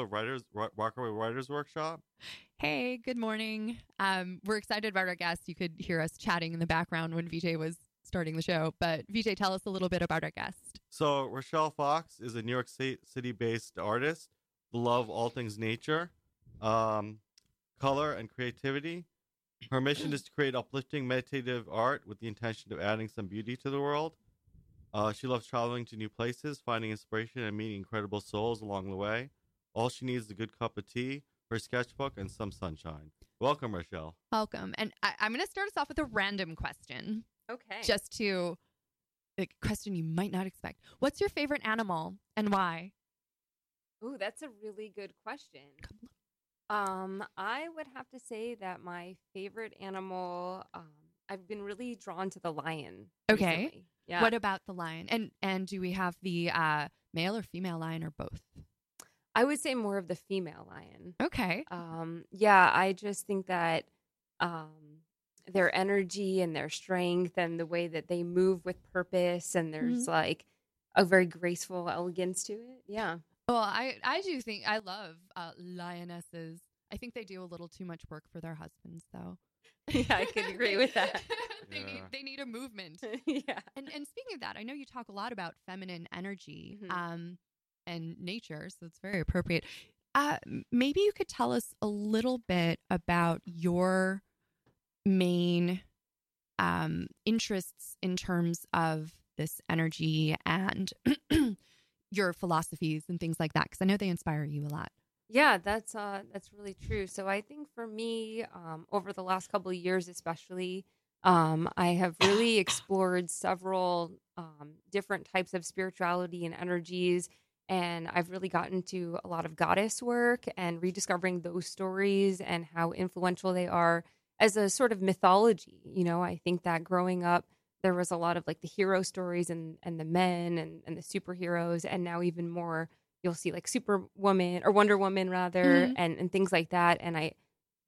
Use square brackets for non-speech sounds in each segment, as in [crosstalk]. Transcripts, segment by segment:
of Writers Rockaway Writers Workshop. Hey, good morning. Um, we're excited about our guests. You could hear us chatting in the background when VJ was starting the show. But VJ, tell us a little bit about our guest. So Rochelle Fox is a New York City-based artist. Love all things nature, um, color, and creativity. Her mission is to create uplifting, meditative art with the intention of adding some beauty to the world. Uh, she loves traveling to new places, finding inspiration, and meeting incredible souls along the way. All she needs is a good cup of tea, her sketchbook, and some sunshine. Welcome, Rochelle. Welcome. And I, I'm going to start us off with a random question. Okay. Just to a question you might not expect. What's your favorite animal and why? Oh, that's a really good question. Um, I would have to say that my favorite animal, um, I've been really drawn to the lion. Okay. recently. Yeah. What about the lion? And and do we have the uh, male or female lion or both? I would say more of the female lion. Okay. Um, yeah, I just think that um, their energy and their strength and the way that they move with purpose and there's like a very graceful elegance to it. Yeah. Well, I I do think I love uh, lionesses. I think they do a little too much work for their husbands, though. [laughs] Yeah, I could agree with that. [laughs] they need they need a movement. [laughs] yeah. And and speaking of that, I know you talk a lot about feminine energy Mhm. um and nature, so it's very appropriate. Uh maybe you could tell us a little bit about your main um interests in terms of this energy and [clears throat] your philosophies and things like that because I know they inspire you a lot. Yeah, that's uh that's really true. So I think for me, um, over the last couple of years, especially, um, I have really [coughs] explored several um, different types of spirituality and energies, and I've really gotten to a lot of goddess work and rediscovering those stories and how influential they are as a sort of mythology. You know, I think that growing up, there was a lot of like the hero stories and and the men and and the superheroes, and now even more you'll see like Superwoman or Wonder Woman rather, Mhm. and and things like that. And I,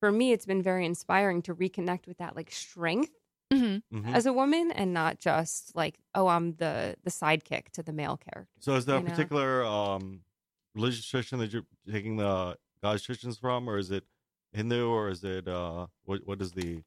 for me, it's been very inspiring to reconnect with that like strength Mm-hmm. Mhm. as a woman, and not just like oh I'm the the sidekick to the male character. So, is there a know? particular um, religious tradition that you're taking the God's traditions from, or is it Hindu, or is it uh, what? What is the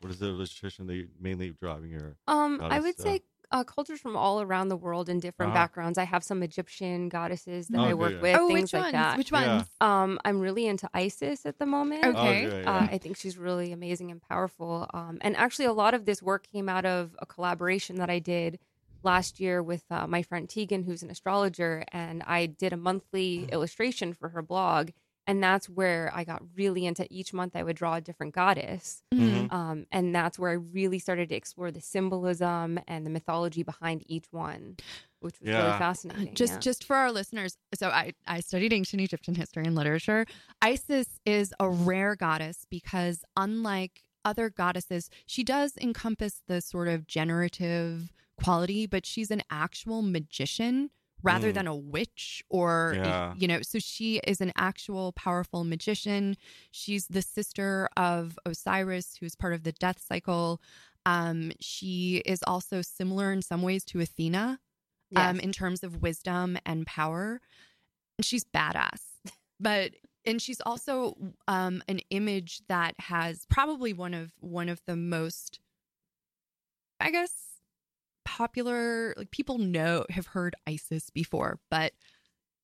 what is the religious tradition that you're mainly driving your? Um, I would uh, say uh, cultures from all around the world and different Uh-huh. backgrounds. I have some Egyptian goddesses that Oh, I work yeah. with, Oh, things which like ones? that. Which Yeah. Um, I'm really into Isis at the moment. Okay. Oh, good, Uh. I think she's really amazing and powerful. Um, and actually, a lot of this work came out of a collaboration that I did last year with uh, my friend Tegan, who's an astrologer, and I did a monthly illustration for her blog. And that's where I got really into each month. I would draw a different goddess, Mhm. um, and that's where I really started to explore the symbolism and the mythology behind each one, which was really fascinating. just yeah. just for our listeners so i i studied ancient egyptian history and literature isis is a rare goddess because unlike other goddesses she does encompass the sort of generative quality but she's an actual magician rather Mm. than a witch or Yeah. you know so she is an actual powerful magician she's the sister of osiris who's part of the death cycle um she is also similar in some ways to athena um, in terms of wisdom and power. And she's badass, [laughs] but and she's also um, an image that has probably one of one of the most, I guess, popular. Like people know have heard Isis before, but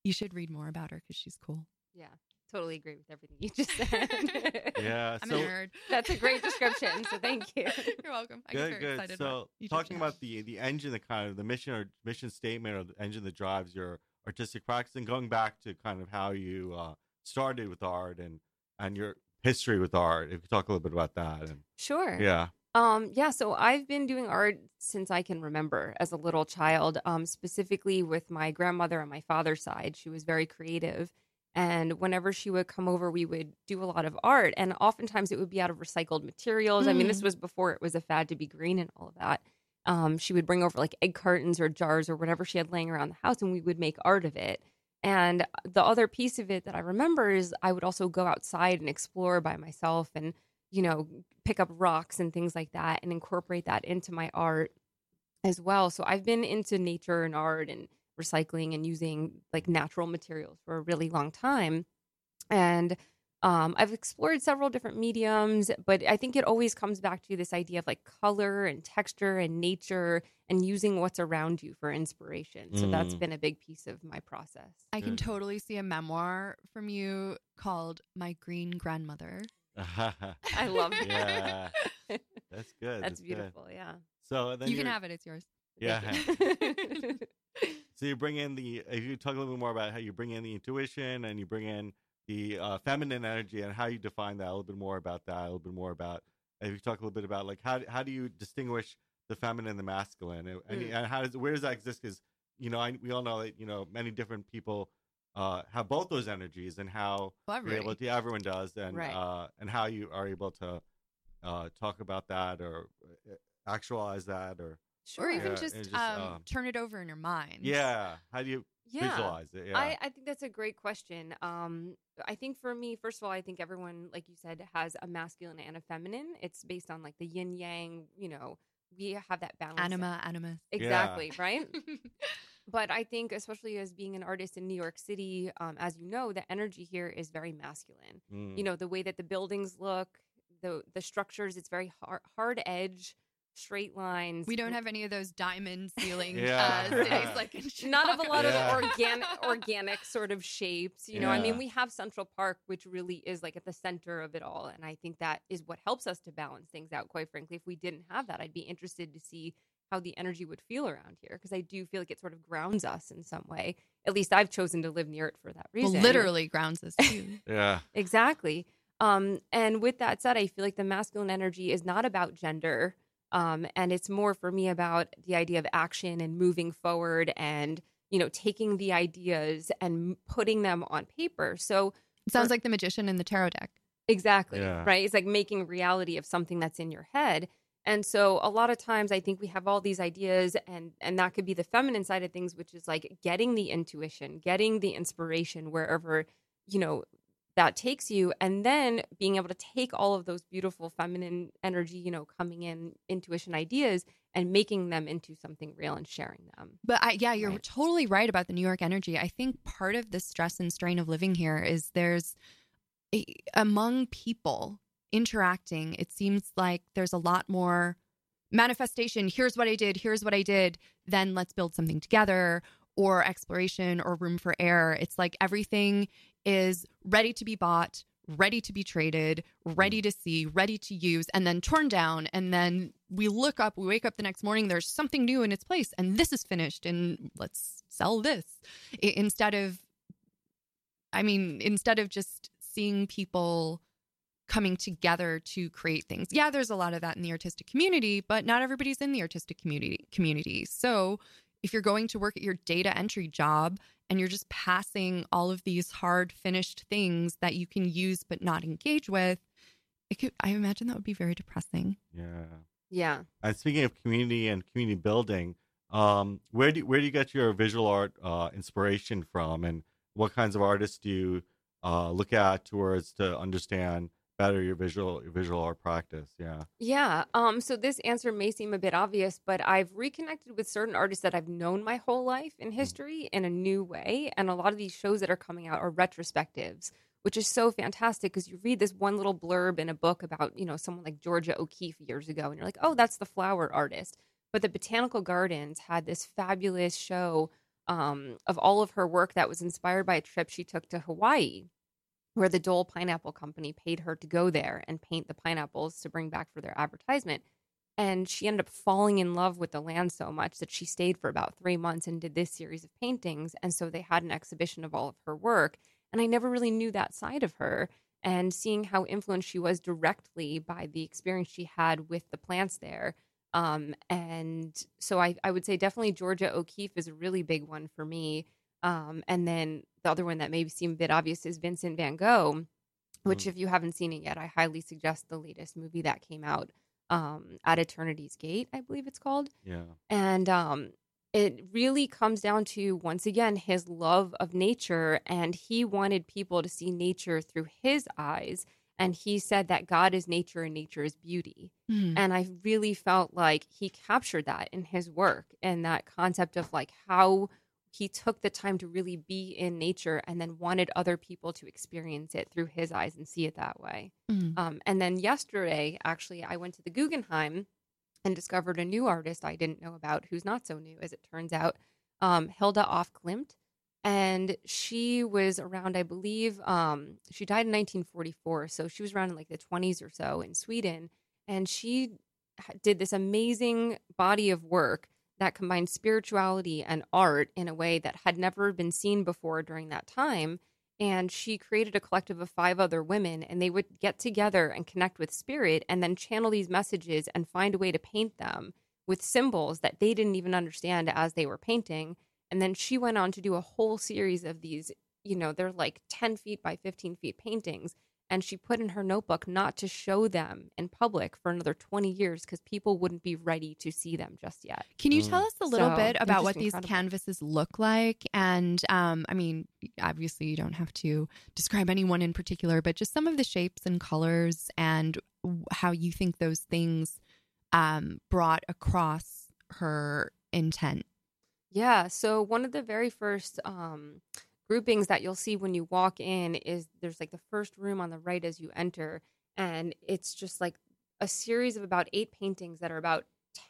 you should read more about her because she's cool. yeah, totally agree with everything you just said. [laughs] Yeah. I'm so a nerd. That's a great description. So thank you. [laughs] You're welcome. I get good, very good. excited So, about YouTube talking about the the engine, the kind of the mission or mission statement or the engine that drives your artistic practice, and going back to kind of how you uh, started with art and and your history with art. If you talk a little bit about that, and Sure. yeah, Um, yeah, so I've been doing art since I can remember as a little child, um, specifically with my grandmother on my father's side. She was very creative. And whenever she would come over, we would do a lot of art. And oftentimes it would be out of recycled materials. I mean, this Mm. was before it was a fad to be green and all of that. Um, she would bring over like egg cartons or jars or whatever she had laying around the house, and we would make art of it. And the other piece of it that I remember is I would also go outside and explore by myself and, you know, pick up rocks and things like that and incorporate that into my art as well. So I've been into nature and art and recycling and using like natural materials for a really long time. and um, I've explored several different mediums, but I think it always comes back to this idea of like color and texture and nature and using what's around you for inspiration. So that's been a big piece of my process. I can totally see a memoir from you called My Green Grandmother. [laughs] I love it. Yeah. [laughs] That's good. That's good. beautiful. Yeah. So then you can have it, it's yours. Yeah. [laughs] So you bring in the if you talk a little bit more about how you bring in the intuition and you bring in the uh, feminine energy and how you define that a little bit more about that a little bit more about if you talk a little bit about like how how do you distinguish the feminine and the masculine and, and, Mm. and how does where does that exist because you know I, we all know that you know many different people uh, have both those energies and how Well, you're able to everyone does and Right. uh, and how you are able to uh, talk about that or uh, actualize that or or even Yeah, just, just, um, um, turn it over in your mind. yeah how do you yeah. visualize it yeah I, I think that's a great question. Um, I think for me, first of all, I think everyone, like you said, has a masculine and a feminine. It's based on like the yin yang. You know, we have that balance. Anima, animus. Exactly. Right. [laughs] [laughs] But I think, especially as being an artist in New York City, um, as you know, the energy here is very masculine. Mm. You know, the way that the buildings look, the the structures, it's very hard, hard edge, straight lines. we don't have any of those diamond ceiling Yeah. uh, cities [laughs] like in not of a lot Yeah. of organic [laughs] organic sort of shapes you know i mean we have central park which really is like at the center of it all and i think that is what helps us to balance things out quite frankly if we didn't have that i'd be interested to see how the energy would feel around here because i do feel like it sort of grounds us in some way at least i've chosen to live near it for that well, reason literally grounds us too. [laughs] yeah Exactly. Um, and with that said, I feel like the masculine energy is not about gender. Um, and it's more for me about the idea of action and moving forward and, you know, taking the ideas and putting them on paper. So, It sounds For- like the magician in the tarot deck. exactly, Yeah. right? It's like making reality of something that's in your head. And so a lot of times I think we have all these ideas and and that could be the feminine side of things which is like getting the intuition, getting the inspiration wherever, you know, that takes you and then being able to take all of those beautiful feminine energy, you know, coming in intuition ideas and making them into something real and sharing them. But I, yeah, you're Right. totally right about the New York energy. I think part of the stress and strain of living here is there's eh, among people interacting, it seems like there's a lot more manifestation. Here's what I did, here's what I did, then let's build something together, or exploration or room for error. It's like everything is ready to be bought, ready to be traded, ready mm. to see, ready to use, and then torn down. And then we look up, we wake up the next morning, there's something new in its place, and this is finished, and let's sell this instead of, I mean, instead of just seeing people coming together to create things. Yeah, there's a lot of that in the artistic community, but not everybody's in the artistic community community. So, if you're going to work at your data entry job and you're just passing all of these hard finished things that you can use but not engage with, it could I imagine that would be very depressing. yeah Yeah. and speaking of community and community building um where do where do you get your visual art uh inspiration from and what kinds of artists do you uh look at towards to understand better your visual your visual art practice yeah Yeah. Um, so this answer may seem a bit obvious, but I've reconnected with certain artists that I've known my whole life in history in a new way. And a lot of these shows that are coming out are retrospectives, which is so fantastic because you read this one little blurb in a book about, you know, someone like Georgia O'Keeffe years ago, and you're like, oh, that's the flower artist. But the Botanical Gardens had this fabulous show um, of all of her work that was inspired by a trip she took to Hawaii where the Dole Pineapple Company paid her to go there and paint the pineapples to bring back for their advertisement. And she ended up falling in love with the land so much that she stayed for about three months and did this series of paintings. And so they had an exhibition of all of her work. And I never really knew that side of her. And seeing how influenced she was directly by the experience she had with the plants there. Um, and so I, I would say definitely Georgia O'Keeffe is a really big one for me. Um, and then the other one that may seem a bit obvious is Vincent Van Gogh, which, Mm. if you haven't seen it yet, I highly suggest the latest movie that came out, um, At Eternity's Gate, I believe it's called. yeah And um, it really comes down to, once again, his love of nature. And he wanted people to see nature through his eyes. And he said that God is nature and nature is beauty. Hmm. And I really felt like he captured that in his work and that concept of like how he took the time to really be in nature and then wanted other people to experience it through his eyes and see it that way. Mhm. Um, and then yesterday, actually, I went to the Guggenheim and discovered a new artist I didn't know about who's not so new, as it turns out, um, Hilma af Klint. And she was around, I believe, um, she died in 1944. So she was around in like the 20s or so in Sweden. And she did this amazing body of work that combined spirituality and art in a way that had never been seen before during that time. And she created a collective of five other women, and they would get together and connect with spirit and then channel these messages and find a way to paint them with symbols that they didn't even understand as they were painting. And then she went on to do a whole series of these, you know, they're like 10 feet by 15 feet paintings. And she put in her notebook not to show them in public for another 20 years because people wouldn't be ready to see them just yet. Can you Mm. tell us a little So, bit about just what these incredible. canvases look like? And um, I mean, obviously, you don't have to describe anyone in particular, but just some of the shapes and colors and how you think those things um, brought across her intent. Yeah. So one of the very first um, groupings that you'll see when you walk in is there's like the first room on the right as you enter, and it's just like a series of about eight paintings that are about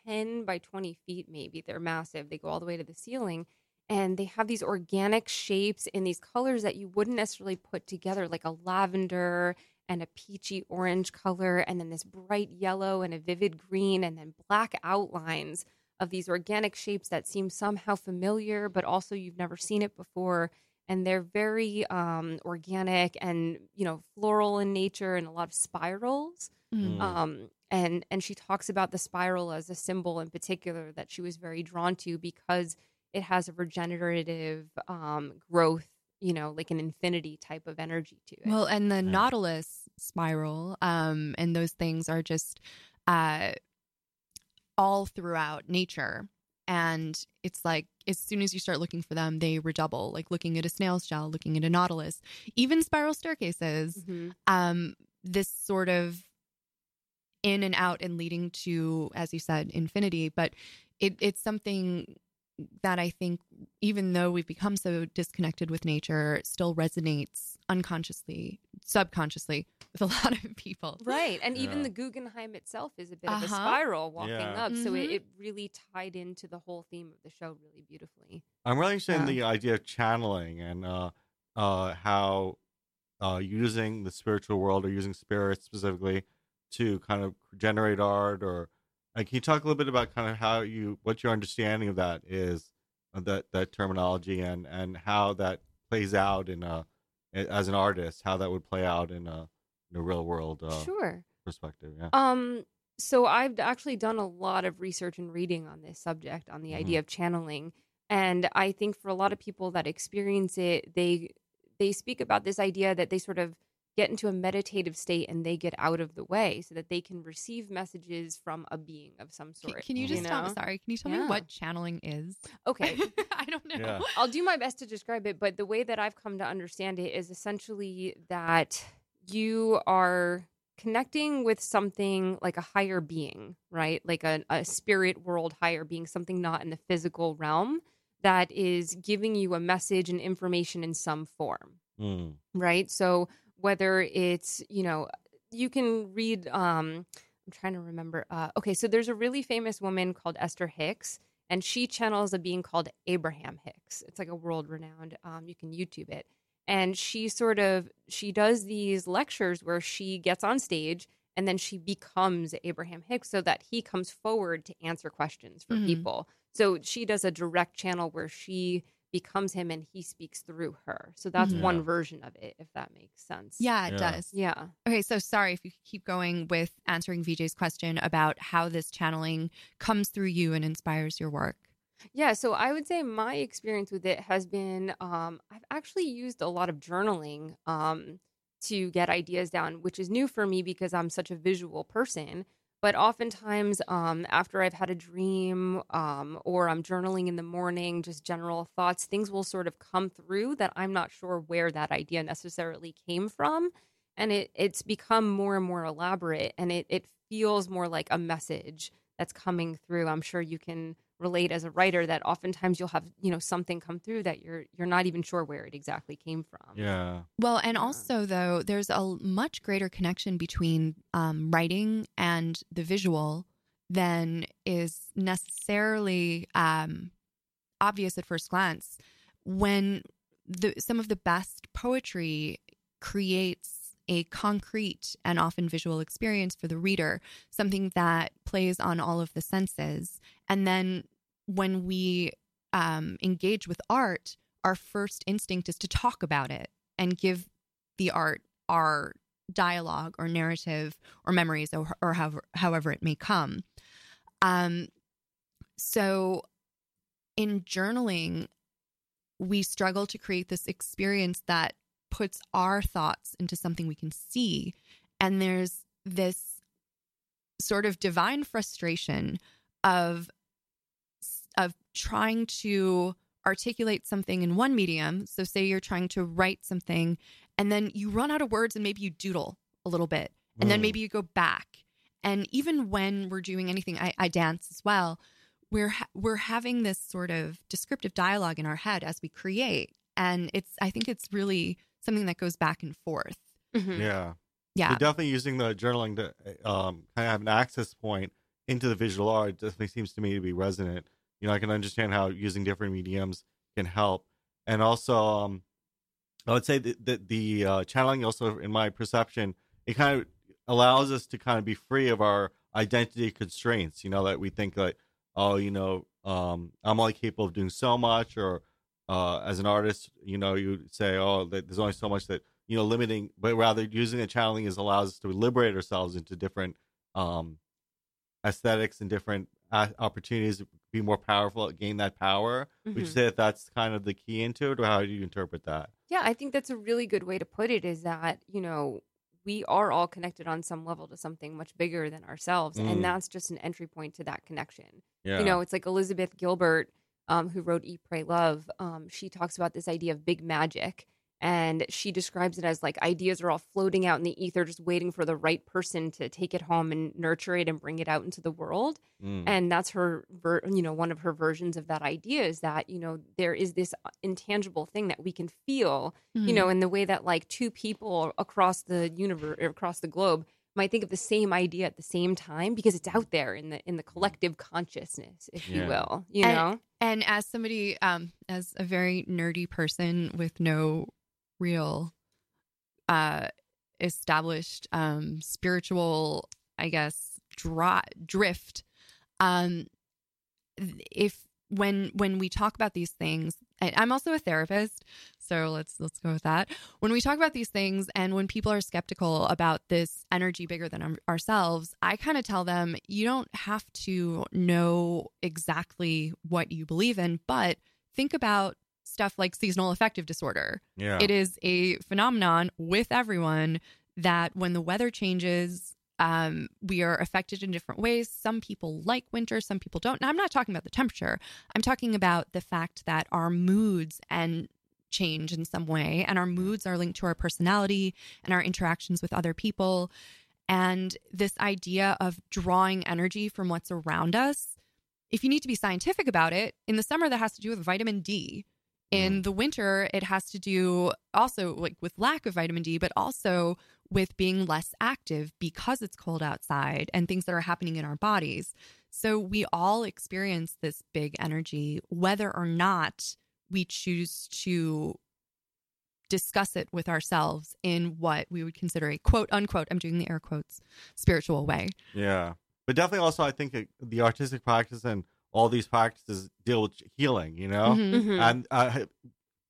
10 by 20 feet, maybe. They're massive. They go all the way to the ceiling. And they have these organic shapes in these colors that you wouldn't necessarily put together, like a lavender and a peachy orange color, and then this bright yellow and a vivid green, and then black outlines of these organic shapes that seem somehow familiar, but also you've never seen it before. And they're very um, organic and you know floral in nature, and a lot of spirals. Mm. Um, and and she talks about the spiral as a symbol in particular that she was very drawn to because it has a regenerative um, growth, you know, like an infinity type of energy to it. Well, and the Yeah. Nautilus spiral um, and those things are just uh, all throughout nature. And it's like as soon as you start looking for them, they redouble. Like looking at a snail's shell, looking at a nautilus, even spiral staircases. Mhm. Um, this sort of in and out and leading to, as you said, infinity. But it, it's something that I think, even though we've become so disconnected with nature, still resonates unconsciously, subconsciously with a [laughs] lot of people. Right. And even the Guggenheim itself is a bit of a Uh-huh. spiral walking Yeah. up. So it, Mhm. it really tied into the whole theme of the show really beautifully. I'm really interested in the idea of channeling and uh, uh, how uh, using the spiritual world or using spirits specifically to kind of generate art or like can you talk a little bit about kind of how you what your understanding of that is of that that terminology and and how that plays out in a as an artist how that would play out in a, in a real world uh, sure. perspective yeah Um, so I've actually done a lot of research and reading on this subject, on the idea of channeling, and I think for a lot of people that experience it, they they speak about this idea that they sort of get into a meditative state and they get out of the way so that they can receive messages from a being of some sort. can you just tell know? Sorry, can you tell me what channeling is? Okay, [laughs] I don't know. Yeah. I'll do my best to describe it, but the way that I've come to understand it is essentially that you are connecting with something like a higher being, right? Like a, a spirit world higher being, something not in the physical realm that is giving you a message and information in some form Mm. right so whether it's you know you can read um i'm trying to remember uh okay so there's a really famous woman called esther hicks and she channels a being called abraham hicks. It's like a world renowned um you can youtube it. And she sort of she does these lectures where she gets on stage and then she becomes abraham hicks so that he comes forward to answer questions for Mhm. people. So she does a direct channel where she becomes him and he speaks through her. So that's Mhm. one version of it, if that makes sense. Yeah, it Yeah. does. Yeah. Okay, so sorry if you keep going with answering VJ's question about how this channeling comes through you and inspires your work. Yeah. So I would say my experience with it has been um, I've actually used a lot of journaling um, to get ideas down, which is new for me because I'm such a visual person. But oftentimes, um, after I've had a dream um, or I'm journaling in the morning, just general thoughts, things will sort of come through that I'm not sure where that idea necessarily came from. And it, it's become more and more elaborate and it, it feels more like a message that's coming through. I'm sure you can relate as a writer that oftentimes you'll have you know something come through that you're you're not even sure where it exactly came from. Yeah. Well, and also though, there's a much greater connection between um, writing and the visual than is necessarily um, obvious at first glance. When the some of the best poetry creates a concrete and often visual experience for the reader, something that plays on all of the senses, and then when we um, engage with art, our first instinct is to talk about it and give the art our dialogue or narrative or memories or, or however, however it may come. Um, so in journaling, we struggle to create this experience that puts our thoughts into something we can see. And there's this sort of divine frustration of of trying to articulate something in one medium. So, say you're trying to write something, and then you run out of words, and maybe you doodle a little bit, and then Mm. maybe you go back. And even when we're doing anything, I, I dance as well. We're ha- we're having this sort of descriptive dialogue in our head as we create, and it's I think it's really something that goes back and forth. Mhm. Yeah. Yeah, You're definitely using the journaling to um, kind of have an access point into the visual art. Definitely seems to me to be resonant. You know, I can understand how using different mediums can help, and also, um, I would say that the, uh, channeling also, in my perception, it kind of allows us to kind of be free of our identity constraints. You know, that we think like, oh, you know, um, I'm only capable of doing so much, or uh, as an artist, you know, you say, oh, there's only so much that you know limiting but rather using the channeling is allows us to liberate ourselves into different um aesthetics and different uh, opportunities be more powerful gain that power would you Mhm. say that that's kind of the key into it or how do you interpret that Yeah, I think that's a really good way to put it is that, you know, we are all connected on some level to something much bigger than ourselves. Mm. And that's just an entry point to that connection. yeah You know, it's like Elizabeth Gilbert, um, who wrote Eat, Pray, Love. Um, she talks about this idea of big magic. And she describes it as like ideas are all floating out in the ether, just waiting for the right person to take it home and nurture it and bring it out into the world Mm. and that's her ver- you know one of her versions of that idea is that you know there is this intangible thing that we can feel Mm-hmm. you know in the way that like two people across the universe or across the globe might think of the same idea at the same time because it's out there in the in the collective consciousness if you will you And- know And as somebody, um, as a very nerdy person with no real, uh, established, um, spiritual, I guess, dri- drift, um, if when when we talk about these things, I'm also a therapist, so let's let's go with that. When we talk about these things, and when people are skeptical about this energy bigger than our- ourselves, I kind of tell them you don't have to know exactly what you believe in, but think about stuff like seasonal affective disorder. yeah It is a phenomenon with everyone that when the weather changes, um, we are affected in different ways. Some people like winter, some people don't. Now, I'm not talking about the temperature. I'm talking about the fact that our moods and change in some way, and our moods are linked to our personality and our interactions with other people. And this idea of drawing energy from what's around us. If you need to be scientific about it, in the summer that has to do with vitamin D. In the winter, it has to do also like with lack of vitamin D, but also with being less active because it's cold outside and things that are happening in our bodies. So we all experience this big energy, whether or not we choose to discuss it with ourselves in what we would consider a quote unquote, I'm doing the air quotes, spiritual way. yeah but definitely also i think the artistic practice and all these practices deal with healing you know Mhm. Mhm. and uh,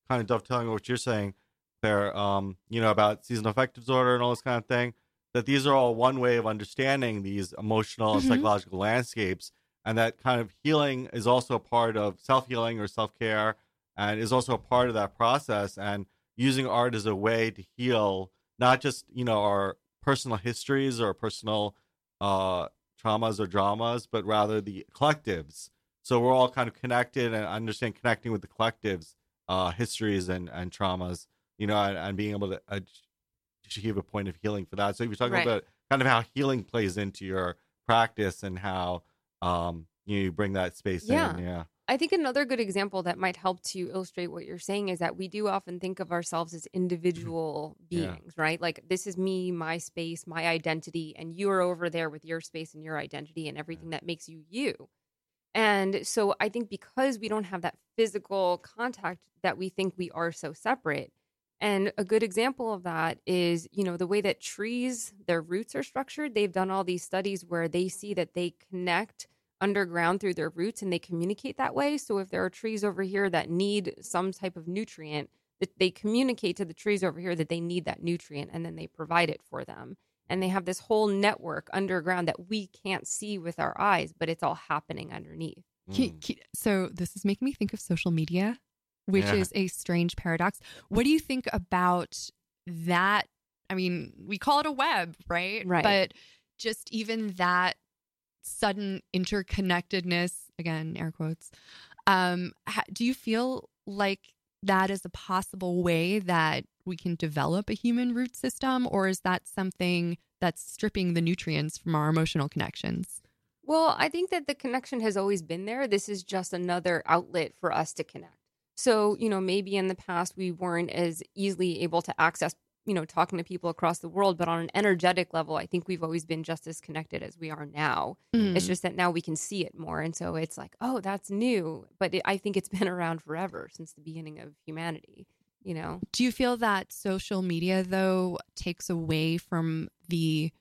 kind of dovetailing what you're saying there, um, you know, about seasonal affective disorder and all this kind of thing, that these are all one way of understanding these emotional and Mhm. psychological landscapes, and that kind of healing is also a part of self healing or self care, and is also a part of that process. And using art as a way to heal not just you know our personal histories or personal uh, traumas or dramas, but rather the collectives. So we're all kind of connected and understand connecting with the collectives uh, histories and, and traumas, you know, and, and being able to uh, achieve a point of healing for that. So if you're talking Right. about kind of how healing plays into your practice and how, um, you bring that space Yeah. in. Yeah. I think another good example that might help to illustrate what you're saying is that we do often think of ourselves as mm-hmm. individual Yeah. beings, right? Like this is me, my space, my identity, and you are over there with your space and your identity and everything that makes you you. And so I think because we don't have that physical contact that we think we are so separate. And a good example of that is, you know, the way that trees, their roots are structured. They've done all these studies where they see that they connect underground through their roots and they communicate that way. So if there are trees over here that need some type of nutrient, that they communicate to the trees over here that they need that nutrient and then they provide it for them. And they have this whole network underground that we can't see with our eyes, but it's all happening underneath. Mm. So this is making me think of social media, which Yeah. is a strange paradox. What do you think about that? I mean, we call it a web, right? Right. But just even that sudden interconnectedness, again, air quotes. Um, do you feel like that is a possible way that we can develop a human root system, or is that something that's stripping the nutrients from our emotional connections? Well, I think that the connection has always been there. This is just another outlet for us to connect. So, you know, maybe in the past we weren't as easily able to access, you know, talking to people across the world, but on an energetic level, I think we've always been just as connected as we are now. It's Mm. just that now we can see it more. And so it's like, oh, that's new. But it, I think it's [laughs] been around forever since the beginning of humanity, you know? Do you feel that social media, though, takes away from the,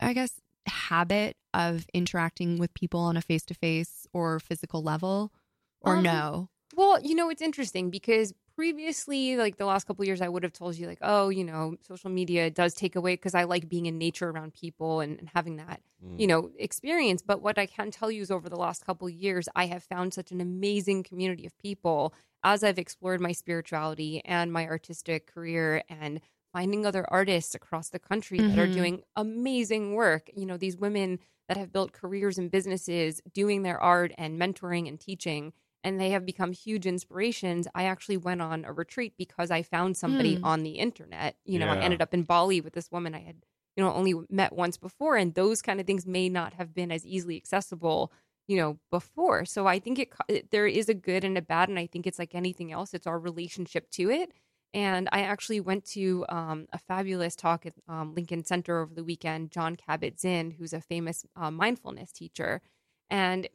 I guess, habit of interacting with people on a face to face or physical level? Or Um, no? Well, you know, it's interesting because previously, like the last couple of years, I would have told you, like, oh, you know, social media does take away because I like being in nature around people and, and having that, Mm. you know, experience. But what I can tell you is over the last couple of years, I have found such an amazing community of people as I've explored my spirituality and my artistic career and finding other artists across the country that are Mhm. doing amazing work. You know, these women that have built careers and businesses doing their art and mentoring and teaching and they have become huge inspirations. I actually went on a retreat because I found somebody Hmm. on the internet. You know, I ended up in Bali with this woman I had, you know, only met once before, and those kind of things may not have been as easily accessible, you know, before. So I think it, it there is a good and a bad, and I think it's like anything else. It's our relationship to it. And I actually went to um, a fabulous talk at um, Lincoln Center over the weekend. Jon Kabat-Zinn, who's a famous uh, mindfulness teacher, and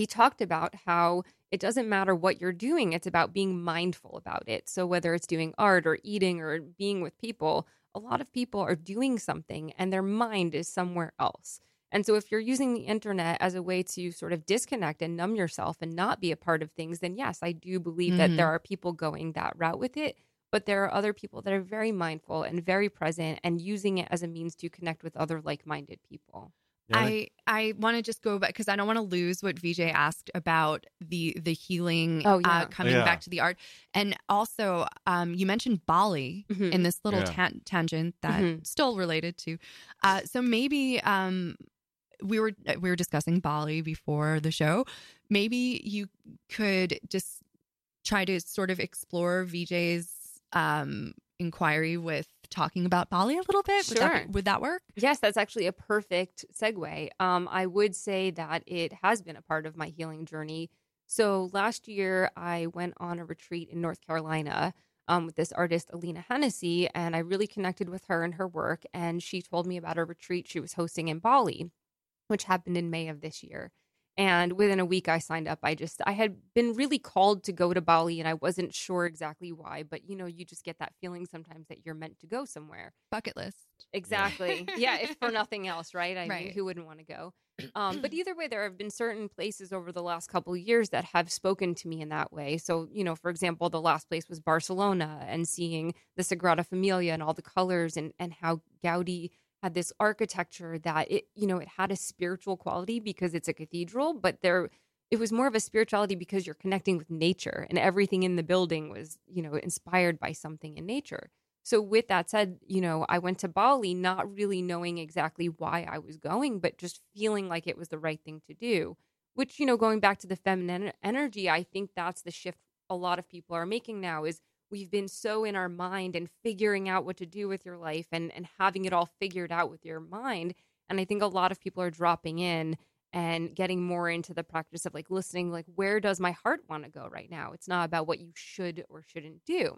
he talked about how it doesn't matter what you're doing, it's about being mindful about it. So, whether it's doing art or eating or being with people, a lot of people are doing something and their mind is somewhere else. And so, if you're using the internet as a way to sort of disconnect and numb yourself and not be a part of things, then yes, I do believe that Mhm. there are people going that route with it. But there are other people that are very mindful and very present and using it as a means to connect with other like minded people. Yeah, I think- I I want to just go back because I don't want to lose what VJ asked about the the healing. Oh, yeah. uh, coming Yeah. back to the art, and also um, you mentioned Bali Mhm. in this little Yeah. tan- tangent that Mhm. still related to. Uh, so maybe um, we were we were discussing Bali before the show. Maybe you could just try to sort of explore VJ's um, inquiry with talking about Bali a little bit. Would that, Sure. would that work? Yes, that's actually a perfect segue. Um, I would say that it has been a part of my healing journey. So last year, I went on a retreat in North Carolina um, with this artist, Alena Hennessy, and I really connected with her and her work. And she told me about a retreat she was hosting in Bali, which happened in May of this year. And within a week, I signed up. I just, I had been really called to go to Bali and I wasn't sure exactly why, but you know, you just get that feeling sometimes that you're meant to go somewhere. Bucket list. Exactly. yeah, if for nothing else, right? I mean, Right. who wouldn't want to go? [clears throat] Um, but either way, there have been certain places over the last couple of years that have spoken to me in that way. So, you know, for example, the last place was Barcelona and seeing the Sagrada Familia and all the colors and, and how Gaudi had this architecture that it, you know, it had a spiritual quality because it's a cathedral, but there, it was more of a spirituality because you're connecting with nature and everything in the building was, you know, inspired by something in nature. So, with that said, you know, I went to Bali not really knowing exactly why I was going, but just feeling like it was the right thing to do. Which, you know, going back to the feminine energy, I think that's the shift a lot of people are making now is we've been so in our mind and figuring out what to do with your life and, and having it all figured out with your mind. And I think a lot of people are dropping in and getting more into the practice of like listening like where does my heart want to go right now it's not about what you should or shouldn't do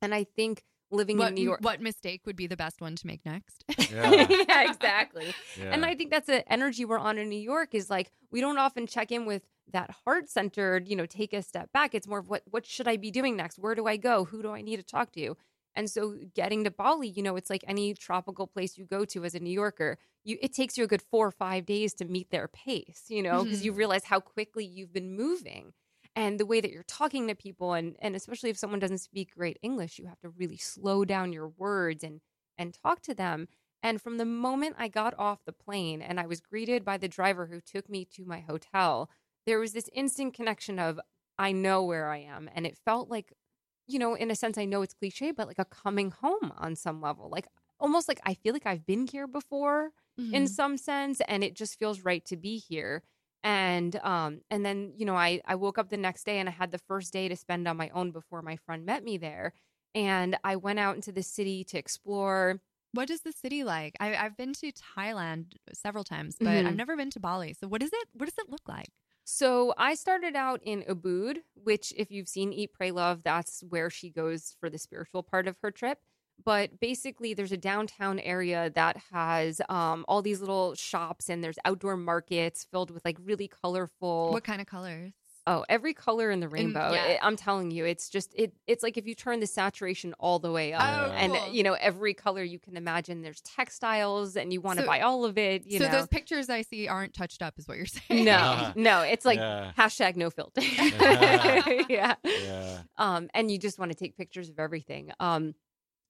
and i think living what, in new york what mistake would be the best one to make next? Yeah. [laughs] yeah exactly Yeah. and I think that's the energy we're on in New York is like we don't often check in with that heart centered, you know, take a step back. It's more of what what should I be doing next? Where do I go? Who do I need to talk to? And so getting to Bali, you know, it's like any tropical place you go to as a New Yorker, you it takes you a good 4 or 5 days to meet their pace, you know, because Mhm. you realize how quickly you've been moving. And the way that you're talking to people and and especially if someone doesn't speak great English, you have to really slow down your words and and talk to them. And from the moment I got off the plane and I was greeted by the driver who took me to my hotel, there was this instant connection of, I know where I am. And it felt like, you know, in a sense, I know it's cliche, but like a coming home on some level. Like almost like I feel like I've been here before in Mhm. some sense and it just feels right to be here and um and then you know i i woke up the next day and i had the first day to spend on my own before my friend met me there and i went out into the city to explore What is the city like? I, I've been to Thailand several times, but Mhm. I've never been to Bali. So what is it? What does it look like? So I started out in Ubud, which, if you've seen Eat, Pray, Love, that's where she goes for the spiritual part of her trip. But basically, there's a downtown area that has um, all these little shops and there's outdoor markets filled with like really colorful. What kind of colors? Oh, every color in the rainbow. yeah. It- I'm telling you, it's just it. It's like if you turn the saturation all the way up, Oh, and cool. you know every color you can imagine. There's textiles, and you want to So- buy all of it. You so know, those pictures I see aren't touched up, is what you're [laughs] saying? no, [laughs] no, it's like Yeah. hashtag no filter. [laughs] yeah. yeah. Um, and you just want to take pictures of everything. Um,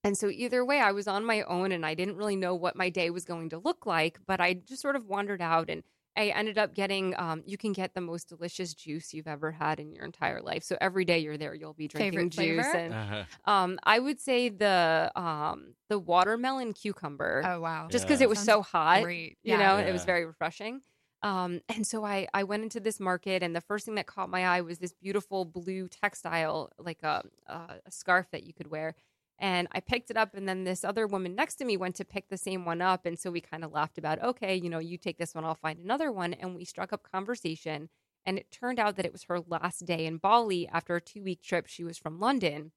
and so either way, I was on my own and I didn't really know what my day was going to look like, but I just sort of wandered out and I ended up getting, um, you can get the most delicious juice you've ever had in your entire life. So every day you're there, you'll be drinking Favorite juice. flavor? And Uh-huh. um, I would say the um, the watermelon cucumber, Oh wow. just because Yeah. it was Sounds so hot Great. you Yeah. know it was Yeah. very refreshing um, and so I, I went into this market and the first thing that caught my eye was this beautiful blue textile like a, a, a scarf that you could wear and i picked it up and then this other woman next to me went to pick the same one up and so we kind of laughed about okay you know you take this one i'll find another one and we struck up conversation and it turned out that it was her last day in bali after a two week trip she was from london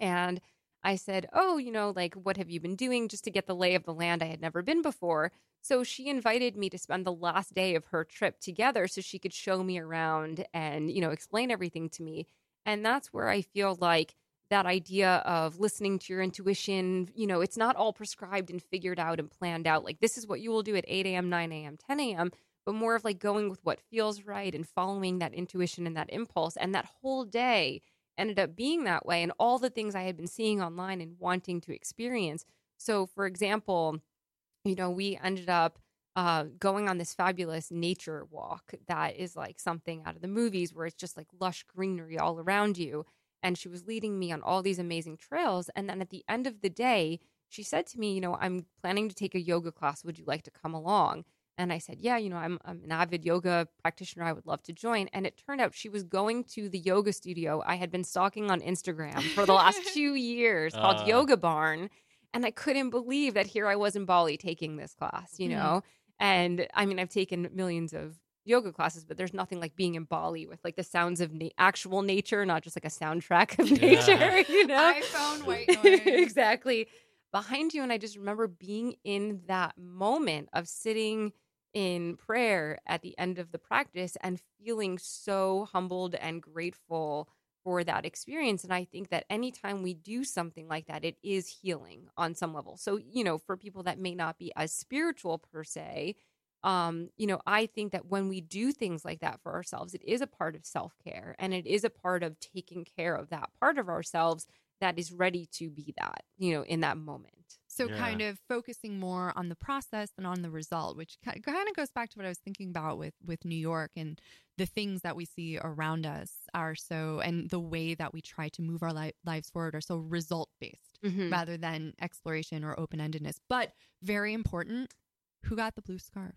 and I said, Oh, you know, like, what have you been doing just to get the lay of the land? I had never been before. So she invited me to spend the last day of her trip together so she could show me around and, you know, explain everything to me. And that's where I feel like that idea of listening to your intuition, you know, it's not all prescribed and figured out and planned out. Like, this is what you will do at 8 a.m., 9 a.m., 10 a.m., but more of like going with what feels right and following that intuition and that impulse. And that whole day, ended up being that way and all the things I had been seeing online and wanting to experience. So, for example, you know, we ended up uh, going on this fabulous nature walk that is like something out of the movies where it's just like lush greenery all around you. And she was leading me on all these amazing trails. And then at the end of the day, she said to me, You know, I'm planning to take a yoga class. Would you like to come along? And I said, Yeah, you know, I'm, I'm an avid yoga practitioner. I would love to join. And it turned out she was going to the yoga studio I had been stalking on Instagram for the last [laughs] two years called Uh. Yoga Barn. And I couldn't believe that here I was in Bali taking this class, you Mhm. know? And I mean, I've taken millions of yoga classes, but there's nothing like being in Bali with like the sounds of na- actual nature, not just like a soundtrack of [laughs] Yeah. nature, you know? iPhone white [laughs] noise. exactly. Behind you. And I just remember being in that moment of sitting in prayer at the end of the practice and feeling so humbled and grateful for that experience. And I think that anytime we do something like that, it is healing on some level. So, you know, for people that may not be as spiritual per se, um, you know, I think that when we do things like that for ourselves, it is a part of self care and it is a part of taking care of that part of ourselves that is ready to be that, you know, in that moment. So Yeah. kind of focusing more on the process than on the result, which kind of goes back to what I was thinking about with with New York and the things that we see around us are so and the way that we try to move our li- lives forward are so result based Mm. rather than exploration or open endedness. But very important, who got the blue scarf?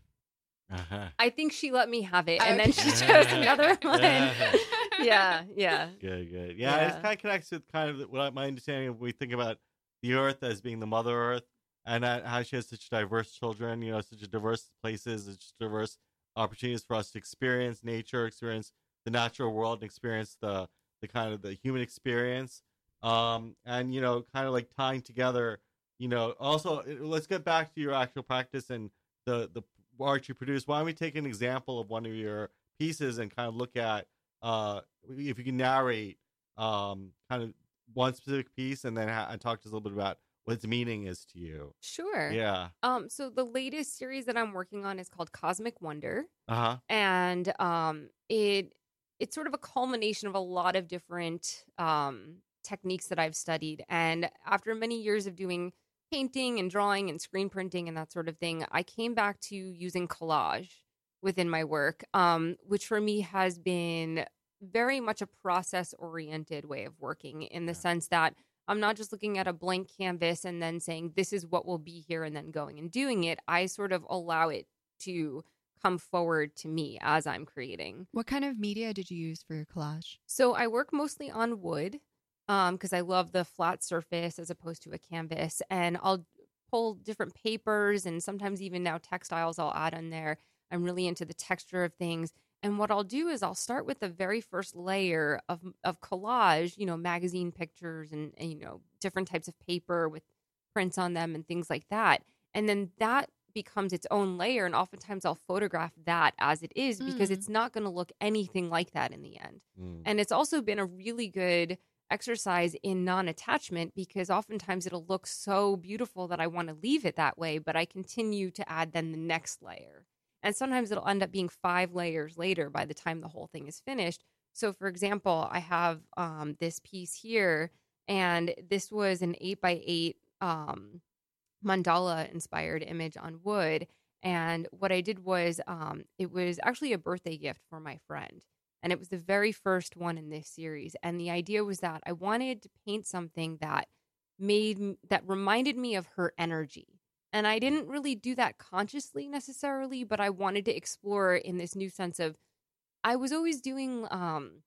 Uh-huh. I think she let me have it, and then she chose [laughs] another [laughs] one. Yeah. [laughs] yeah, yeah. Good, good. Yeah, Yeah. it kind of connects with kind of what my understanding of we think about the Earth as being the Mother Earth, and that how she has such diverse children. You know, such a diverse places, such diverse opportunities for us to experience nature, experience the natural world, and experience the the kind of the human experience. Um, and you know, kind of like tying together. You know, also let's get back to your actual practice and the the art you produce. Why don't we take an example of one of your pieces and kind of look at uh, if you can narrate um, kind of one specific piece and then ha- and talk to us a little bit about what its meaning is to you. Sure. Yeah. Um. So the latest series that I'm working on is called Cosmic Wonder, Uh huh. and um, it it's sort of a culmination of a lot of different um techniques that I've studied. And after many years of doing painting and drawing and screen printing and that sort of thing, I came back to using collage within my work, um, which for me has been very much a process oriented way of working in the Yeah. sense that I'm not just looking at a blank canvas and then saying, this is what will be here and then going and doing it. I sort of allow it to come forward to me as I'm creating. What kind of media did you use for your collage? So I work mostly on wood because I love the flat surface as opposed to a canvas. And I'll pull different papers and sometimes even now textiles I'll add on there. I'm really into the texture of things. And what I'll do is I'll start with the very first layer of, of collage, you know, magazine pictures and, and, you know, different types of paper with prints on them and things like that. And then that becomes its own layer. And oftentimes I'll photograph that as it is because Mm. it's not going to look anything like that in the end. Mm. And it's also been a really good exercise in non attachment because oftentimes it'll look so beautiful that I want to leave it that way, but I continue to add then the next layer. And sometimes it'll end up being five layers later by the time the whole thing is finished. So, for example, I have um, this piece here, and this was an eight by eight um, mandala inspired image on wood. And what I did was, um, it was actually a birthday gift for my friend and it was the very first one in this series and the idea was that i wanted to paint something that made that reminded me of her energy. And i didn't really do that consciously necessarily but i wanted to explore in this new sense of i was always doing um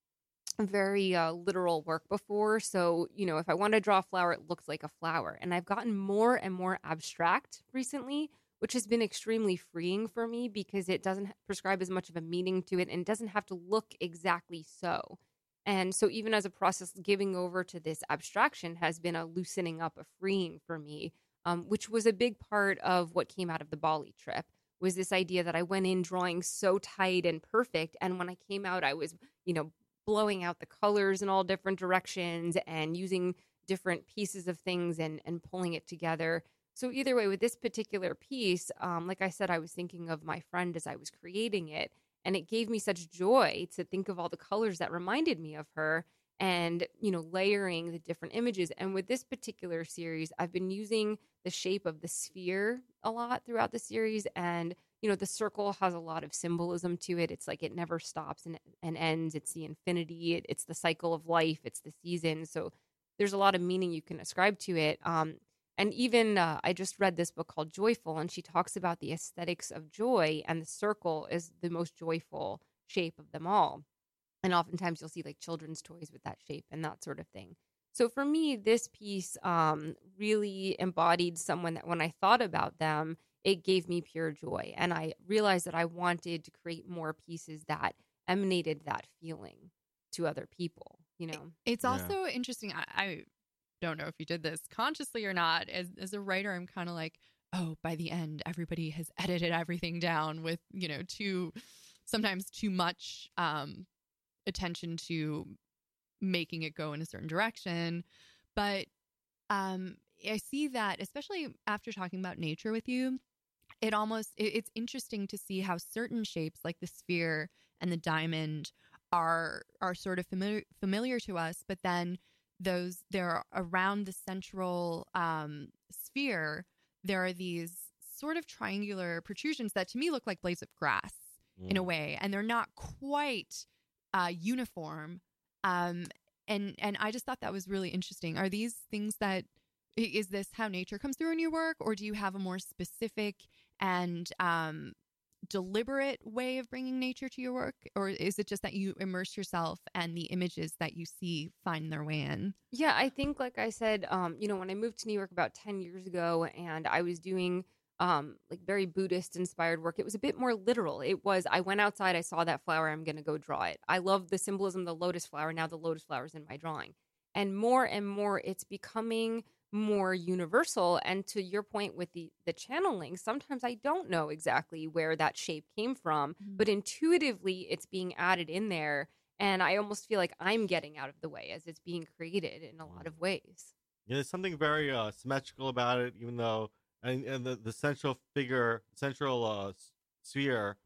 very uh, literal work before so you know if i want to draw a flower it looks like a flower. And i've gotten more and more abstract recently which has been extremely freeing for me because it doesn't prescribe as much of a meaning to it and doesn't have to look exactly so. And so, even as a process, giving over to this abstraction has been a loosening up, a freeing for me, um, which was a big part of what came out of the Bali trip. Was this idea that I went in drawing so tight and perfect, and when I came out, I was, you know, blowing out the colors in all different directions and using different pieces of things and and pulling it together so either way, with this particular piece, um, like I said, I was thinking of my friend as I was creating it, and it gave me such joy to think of all the colors that reminded me of her, and you know, layering the different images. And with this particular series, I've been using the shape of the sphere a lot throughout the series, and you know, the circle has a lot of symbolism to it. It's like it never stops and and ends. It's the infinity. It, it's the cycle of life. It's the season. So there's a lot of meaning you can ascribe to it. Um, and even uh, I just read this book called Joyful, and she talks about the aesthetics of joy, and the circle is the most joyful shape of them all. And oftentimes you'll see like children's toys with that shape and that sort of thing. So for me, this piece um, really embodied someone that when I thought about them, it gave me pure joy. And I realized that I wanted to create more pieces that emanated that feeling to other people, you know? It's Yeah. also interesting. I, I don't know if you did this consciously or not. As as a writer, I'm kind of like, oh, by the end, everybody has edited everything down with you know too sometimes too much um, attention to making it go in a certain direction. But um, I see that, especially after talking about nature with you, it almost it, it's interesting to see how certain shapes like the sphere and the diamond are are sort of familiar familiar to us, but then those they're around the central um, sphere. There are these sort of triangular protrusions that to me look like blades of grass in a Mm. way, and they're not quite uh, uniform. Um, and and I just thought that was really interesting. Are these things that is this how nature comes through in your work, or do you have a more specific and um, deliberate way of bringing nature to your work, or is it just that you immerse yourself and the images that you see find their way in? Yeah, I think, like I said, um, you know, when I moved to New York about 10 years ago and I was doing um like very buddhist inspired work it was a bit more literal. It was i went outside i saw that flower i'm going to go draw it. I love the symbolism the lotus flower now the lotus flower is in my drawing. And more and more it's becoming more universal and to your point with the the channeling sometimes i don't know exactly where that shape came from Mhm. but intuitively it's being added in there and i almost feel like i'm getting out of the way as it's being created in a lot of ways Yeah, there's something very uh, symmetrical about it, even though and, and the, the central figure, central uh, sphere,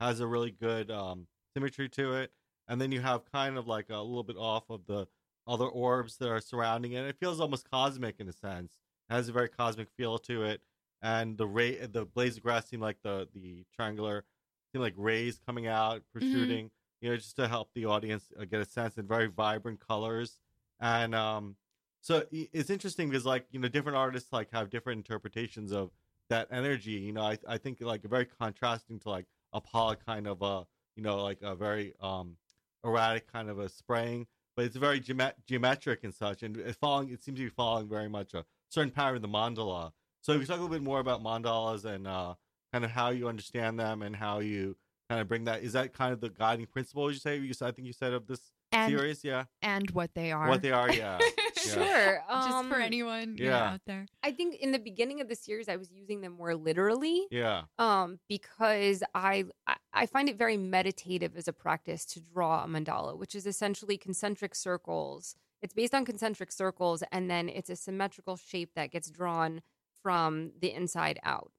has a really good um, symmetry to it, and then you have kind of like a little bit off of the other orbs that are surrounding it. It feels almost cosmic in a sense. It has a very cosmic feel to it, and the ray, the blades of grass seem like the the triangular, seem like rays coming out, protruding. You know, just to help the audience uh, get a sense in very vibrant colors, and um, so it's interesting because like you know different artists like have different interpretations of that energy you know i, I think like very contrasting to like a Pollock kind of a you know like a very um erratic kind of a spraying but it's very geomet- geometric and such and it's following it seems to be following very much a certain pattern of the mandala. So if you talk a little bit more about mandalas and uh kind of how you understand them and how you kind of bring that is that kind of the guiding principle would you say you said i think you said of this and series? Yeah. and what they are. what they are yeah [laughs] sure [laughs] Just for um, anyone yeah. yeah. out there. i think in the beginning of the series i was using them more literally yeah um because I I- I find it very meditative as a practice to draw a mandala, which is essentially concentric circles. It's based on concentric circles, and then it's a symmetrical shape that gets drawn from the inside out.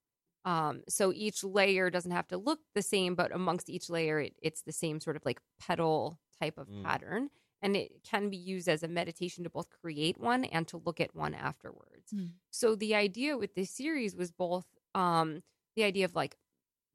Um, so each layer doesn't have to look the same, but amongst each layer, it, it's the same sort of like petal type of Mm. pattern. And it can be used as a meditation to both create one and to look at one afterwards. Mm. So the idea with this series was both um, the idea of like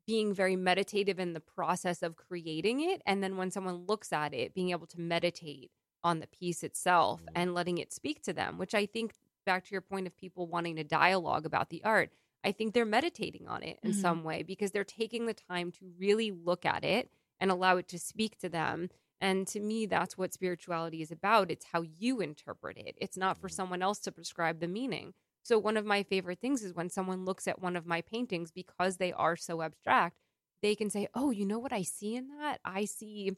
being very meditative in the process of creating it. And then when someone looks at it, being able to meditate on the piece itself Mhm. and letting it speak to them, which I think back to your point of people wanting to dialogue about the art, I think they're meditating on it in Mhm. some way because they're taking the time to really look at it and allow it to speak to them. And to me, that's what spirituality is about. It's how you interpret it. It's not for Mhm. someone else to prescribe the meaning. So, one of my favorite things is when someone looks at one of my paintings because they are so abstract, they can say, Oh, you know what I see in that? I see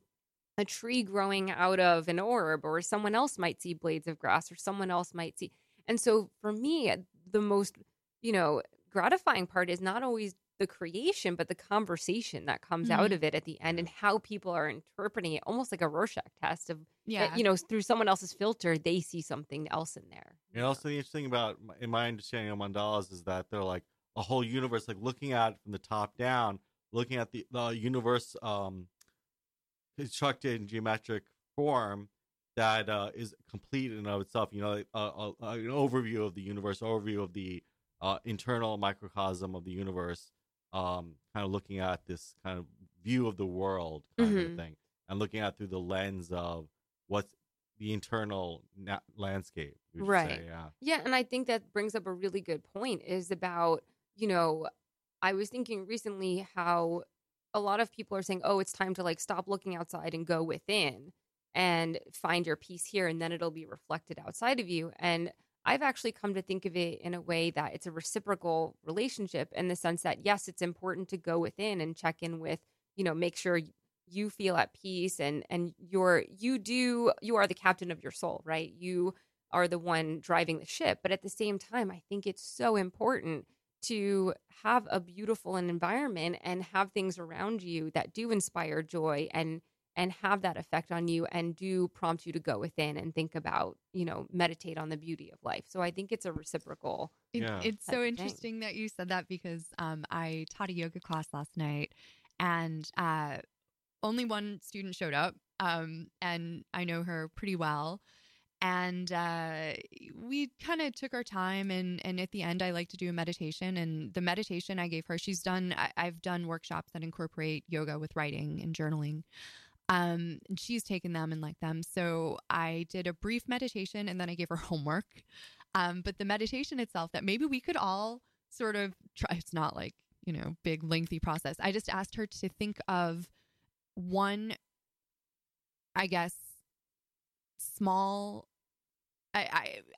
a tree growing out of an orb, or someone else might see blades of grass, or someone else might see. And so, for me, the most, you know, gratifying part is not always the creation, but the conversation that comes out Mhm. of it at the end and how people are interpreting it, almost like a Rorschach test of, Yeah. you know, through someone else's filter, they see something else in there. And also the interesting about, in my understanding of mandalas, is that they're like a whole universe, like looking at it from the top down, looking at the, the universe um, constructed in geometric form that uh, is complete in and of itself. You know, like, uh, uh, uh, an overview of the universe, overview of the uh, internal microcosm of the universe, um, kind of looking at this kind of view of the world kind Mhm. of thing, and looking at through the lens of what's the internal na- landscape. Right. say, yeah. Yeah, and I think that brings up a really good point is about, you know, I was thinking recently how a lot of people are saying, "Oh, it's time to like stop looking outside and go within and find your peace here and then it'll be reflected outside of you." And I've actually come to think of it in a way that it's a reciprocal relationship in the sense that yes, it's important to go within and check in with, you know, make sure you feel at peace and and you're you do you are the captain of your soul, right? You are the one driving the ship. But at the same time, I think it's so important to have a beautiful environment and have things around you that do inspire joy and and have that effect on you and do prompt you to go within and think about, you know, meditate on the beauty of life. So I think it's a reciprocal. It, Yeah. It's so of thing. interesting that you said that because um, I taught a yoga class last night and uh, only one student showed up. Um, and I know her pretty well. And uh, we kind of took our time. And, and at the end, I like to do a meditation. And the meditation I gave her, she's done, I, I've done workshops that incorporate yoga with writing and journaling. Um, and she's taken them and liked them. So I did a brief meditation and then I gave her [laughs] homework. Um, but the meditation itself, that maybe we could all sort of try, it's not like, you know, big, lengthy process. I just asked her to think of one, I guess, small, I,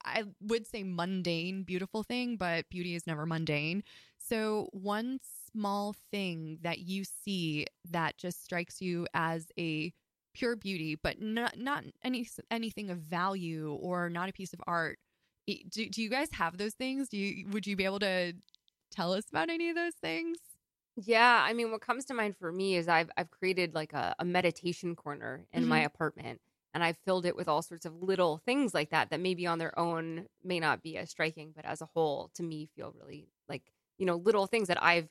I, I would say mundane, beautiful thing, but beauty is never mundane. So, one small thing that you see that just strikes you as a pure beauty, but not not any anything of value or not a piece of art. Do, do you guys have those things? Do you would you be able to tell us about any of those things? Yeah, I mean, what comes to mind for me is I've I've created like a, a meditation corner in my mm-hmm. apartment, and I've filled it with all sorts of little things like that that maybe on their own may not be as striking, but as a whole, to me, feel really like you know little things that I've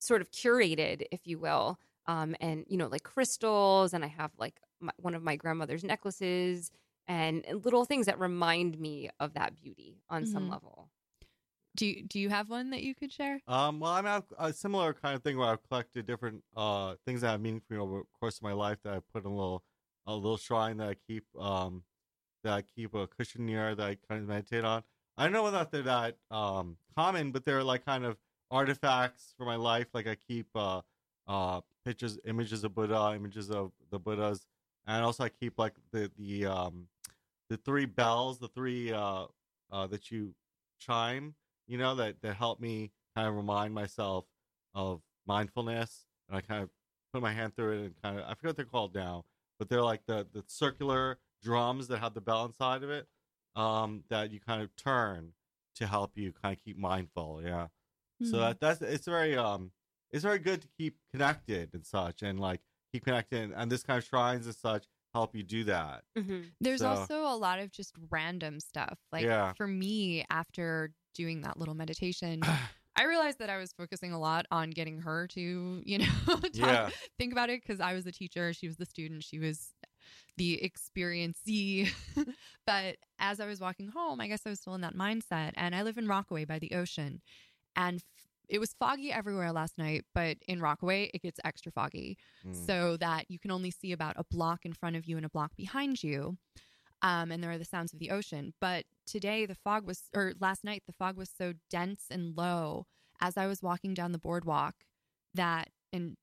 sort of curated, if you will, um, and you know like crystals, and I have like my, one of my grandmother's necklaces, and, and little things that remind me of that beauty on some Mhm. level. Do you, do you have one that you could share? Um, well, I mean, I've, a similar kind of thing where I've collected different uh things that have meaning for me over the course of my life that I put in a little a little shrine that I keep um that I keep a cushion near that I kind of meditate on. I don't know whether they're that um common, but they're like kind of artifacts for my life. Like I keep uh uh pictures, images of Buddha, images of the Buddhas, and also I keep like the the um the three bells, the three uh uh that you chime you know, that that help me kind of remind myself of mindfulness. And I kind of put my hand through it and kind of I forget what they're called now, but they're like the the circular drums that have the bell inside of it, um, that you kind of turn to help you kind of keep mindful. Yeah. So that that's it's very um it's very good to keep connected and such and like keep connected and this kind of shrines and such help you do that. Mm-hmm. There's So- also a lot of just random stuff. Like Yeah. for me, after doing that little meditation, [sighs] I realized that I was focusing a lot on getting her to, you [laughs] know, talk, Yeah. think about it because I was the teacher, she was the student, she was the experiencee. [laughs] but as I was walking home, I guess I was still in that mindset. And I live in Rockaway by the ocean. And f- it was foggy everywhere last night, but in Rockaway, it gets extra foggy Mm. so that you can only see about a block in front of you and a block behind you. Um, and there are the sounds of the ocean. But today, the fog was, or last night, the fog was so dense and low as I was walking down the boardwalk that, and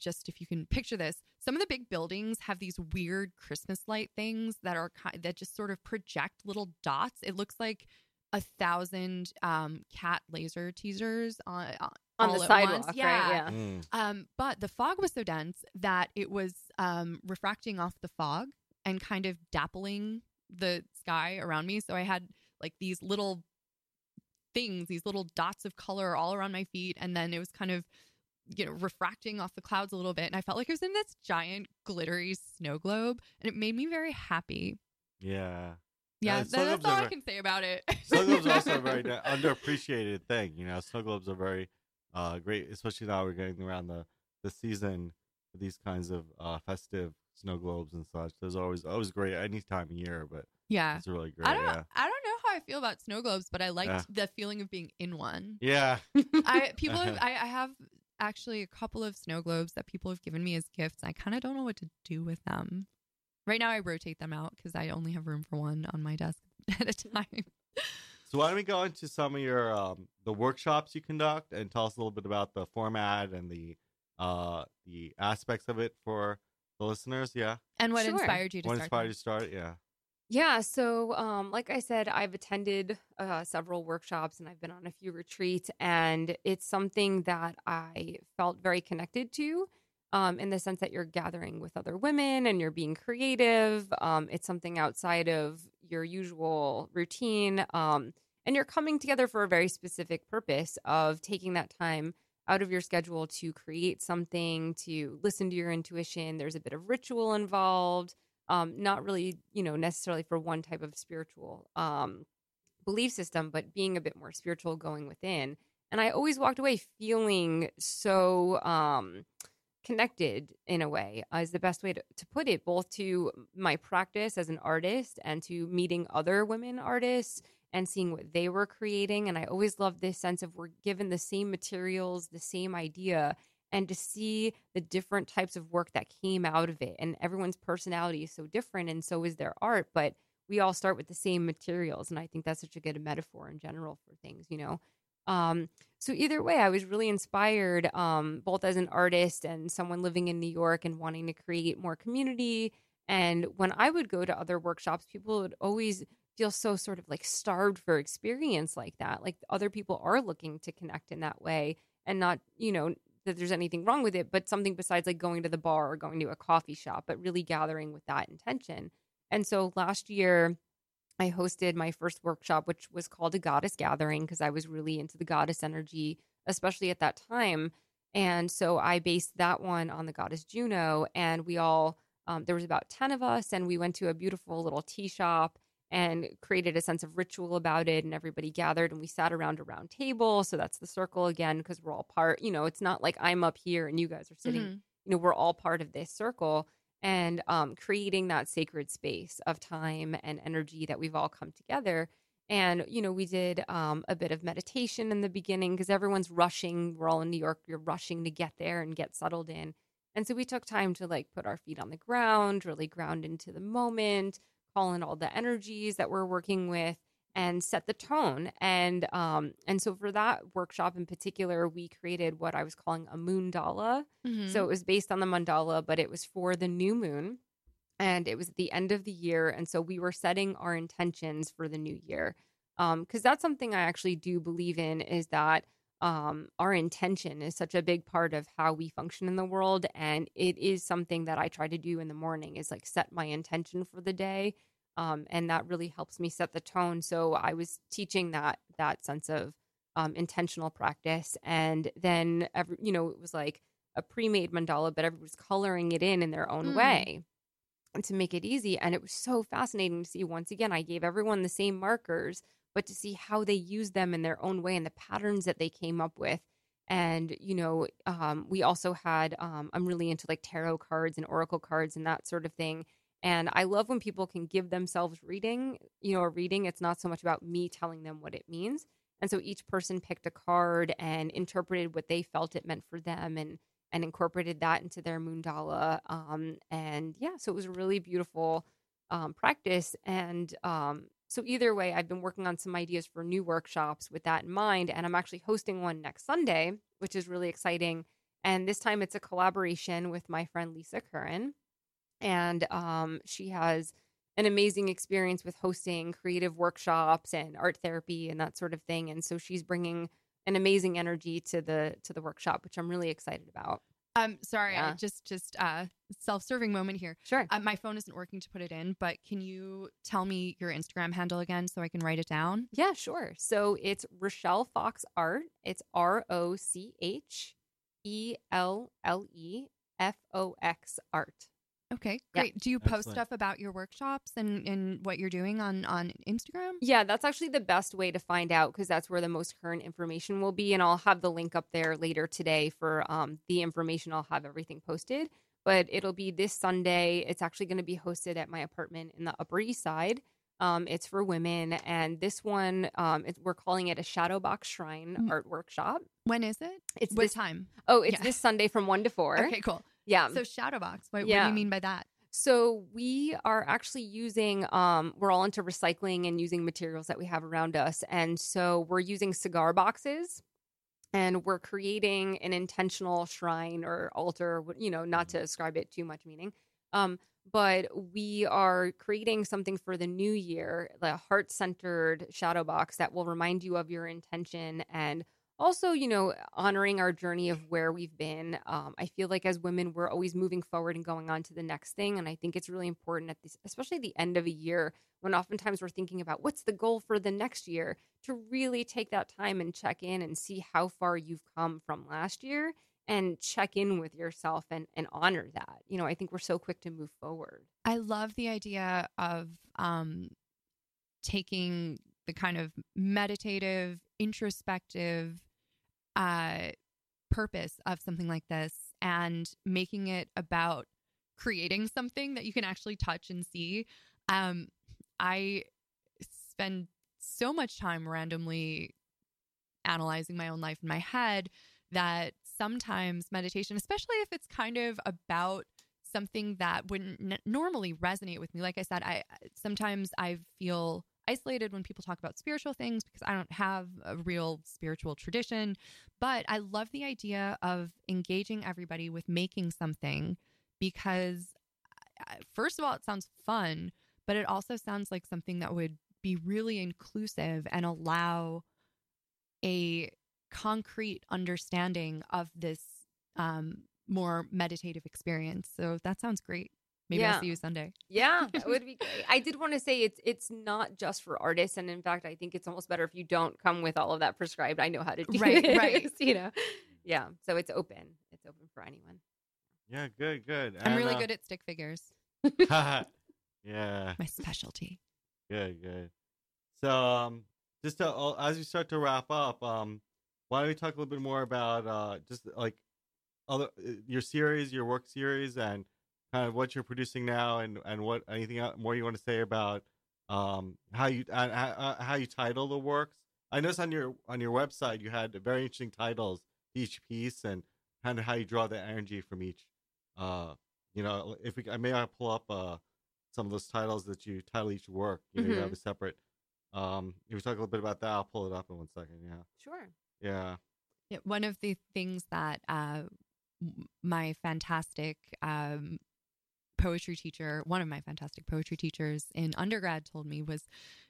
just if you can picture this, some of the big buildings have these weird Christmas light things that are that just sort of project little dots. It looks like a thousand um, cat laser teasers on On all the at sidewalk, once. right? Yeah. Mm. Um, but the fog was so dense that it was um, refracting off the fog and kind of dappling the sky around me. So I had like these little things, these little dots of color all around my feet. And then it was kind of, you know, refracting off the clouds a little bit. And I felt like I was in this giant glittery snow globe. And it made me very happy. Yeah. Yeah, that- that's all I can say about it. [laughs] snow globes are also a very underappreciated thing. You know, snow globes are very uh, great, especially now we're getting around the, the season for these kinds of uh, festive snow globes and such. There's always always great any time of year, but yeah. it's really great. I don't yeah. I don't know how I feel about snow globes, but I liked Yeah. the feeling of being in one. Yeah. [laughs] I [laughs] people have, I, I have actually a couple of snow globes that people have given me as gifts. I kind of don't know what to do with them. Right now, I rotate them out because I only have room for one on my desk [laughs] at a time. So why don't we go into some of your um, the workshops you conduct and tell us a little bit about the format and the uh, the aspects of it for the listeners? Yeah. And what Sure. inspired you to What start? inspired them? you to start? Yeah. Yeah, so um, like I said, I've attended uh, several workshops and I've been on a few retreats, and it's something that I felt very connected to. Um, in the sense that you're gathering with other women and you're being creative. Um, it's something outside of your usual routine. Um, and you're coming together for a very specific purpose of taking that time out of your schedule to create something, to listen to your intuition. There's a bit of ritual involved um, not really, you know, necessarily for one type of spiritual um, belief system, but being a bit more spiritual going within. And I always walked away feeling so um, connected in a way, uh, is the best way to, to put it, both to my practice as an artist and to meeting other women artists and seeing what they were creating. And I always loved this sense of we're given the same materials, the same idea, and to see the different types of work that came out of it. And everyone's personality is so different, and so is their art. But we all start with the same materials, and I think that's such a good metaphor in general for things, you know. Um, so either way, I was really inspired, um, both as an artist and someone living in New York and wanting to create more community. And when I would go to other workshops, people would always feel so sort of like starved for experience like that. Like other people are looking to connect in that way and not, you know, that there's anything wrong with it, but something besides like going to the bar or going to a coffee shop, but really gathering with that intention. And so last year, I hosted my first workshop, which was called a goddess gathering because I was really into the goddess energy, especially at that time. And so I based that one on the goddess Juno, and we all um, there was about ten of us, and we went to a beautiful little tea shop and created a sense of ritual about it. And everybody gathered, and we sat around a round table. So that's the circle again, because we're all part. You know, it's not like I'm up here and you guys are sitting. Mhm. You know, we're all part of this circle, and um, creating that sacred space of time and energy that we've all come together. And, you know, we did um, a bit of meditation in the beginning because everyone's rushing. We're all in New York. You're rushing to get there and get settled in. And so we took time to like put our feet on the ground, really ground into the moment, call in all the energies that we're working with and set the tone. And um and so for that workshop in particular, we created what I was calling a moondala. Mhm. So it was based on the mandala, but it was for the new moon. And it was at the end of the year. And so we were setting our intentions for the new year. Um, because that's something I actually do believe in is that um our intention is such a big part of how we function in the world. And it is something that I try to do in the morning is like set my intention for the day. Um, and that really helps me set the tone. So I was teaching that that sense of um, intentional practice, and then every you know it was like a pre-made mandala, but everyone was coloring it in in their own Mm. way to make it easy. And it was so fascinating to see. Once again, I gave everyone the same markers, but to see how they use them in their own way and the patterns that they came up with. And you know, um, we also had. Um, I'm really into like tarot cards and oracle cards and that sort of thing. And I love when people can give themselves reading, you know, a reading. It's not so much about me telling them what it means. And so each person picked a card and interpreted what they felt it meant for them and and incorporated that into their moondala. Um, and yeah, so it was a really beautiful um, practice. And um, so either way, I've been working on some ideas for new workshops with that in mind. And I'm actually hosting one next Sunday, which is really exciting. And this time it's a collaboration with my friend Lisa Curran. And um, she has an amazing experience with hosting creative workshops and art therapy and that sort of thing. And so she's bringing an amazing energy to the to the workshop, which I'm really excited about. Um, sorry, I Yeah. just just uh self-serving moment here. Sure. Uh, my phone isn't working to put it in, but can you tell me your Instagram handle again so I can write it down? Yeah, sure. So it's Rochelle Fox Art. It's R O C H E L L E F O X Art. Okay, Yeah. great. Do you post Excellent. stuff about your workshops and and what you're doing on on Instagram? Yeah, that's actually the best way to find out because that's where the most current information will be. And I'll have the link up there later today for um, the information. I'll have everything posted, but it'll be this Sunday. It's actually going to be hosted at my apartment in the Upper East Side. Um, it's for women, and this one um, it, we're calling it a Shadow Box Shrine Mm. Art Workshop. When is it? It's what this. time? Oh, it's Yeah. this Sunday from one to four. Okay, cool. Yeah. So Shadowbox. What, what do you mean by that? So we are actually using um we're all into recycling and using materials that we have around us and so we're using cigar boxes and we're creating an intentional shrine or altar, you know, not to ascribe it too much meaning. Um but we are creating something for the new year, the heart-centered shadow box that will remind you of your intention and also you know honoring our journey of where we've been um, i feel like as women we're always moving forward and going on to the next thing and i think it's really important at this especially the end of a year when oftentimes we're thinking about what's the goal for the next year to really take that time and check in and see how far you've come from last year and check in with yourself and, and honor that. You know i think we're so quick to move forward. I love the idea of um, taking the kind of meditative, introspective uh, purpose of something like this and making it about creating something that you can actually touch and see. Um, I spend so much time randomly analyzing my own life in my head that sometimes meditation, especially if it's kind of about something that wouldn't n- normally resonate with me. Like I said, I sometimes I feel isolated when people talk about spiritual things because I don't have a real spiritual tradition. But I love the idea of engaging everybody with making something because, first of all, it sounds fun, but it also sounds like something that would be really inclusive and allow a concrete understanding of this um, more meditative experience. So that sounds great. Maybe Yeah. I'll see you Sunday. Yeah, that would be [laughs] great. I did want to say it's it's not just for artists, and in fact, I think it's almost better if you don't come with all of that prescribed. I know how to do Right, this, right. [laughs] You know, yeah. So it's open. It's open for anyone. Yeah, good, good. I'm And, really uh, good at stick figures. [laughs] yeah, My specialty. good, good. So, um, just to, uh, as we start to wrap up, um, why don't we talk a little bit more about uh, just like other uh, your series, your work series, and kind of what you're producing now, and and what anything el- more you want to say about um how you uh, uh, how you title the works. I noticed on your on your website you had very interesting titles to each piece, and kind of how you draw the energy from each. Uh, you know, if we I may I pull up uh some of those titles that you title each work. You know, you have a separate. Um, if we talk a little bit about that, I'll pull it up in one second. Yeah, Sure. yeah, Yeah, one of the things that uh, my fantastic um, poetry teacher, one of my fantastic poetry teachers in undergrad, told me was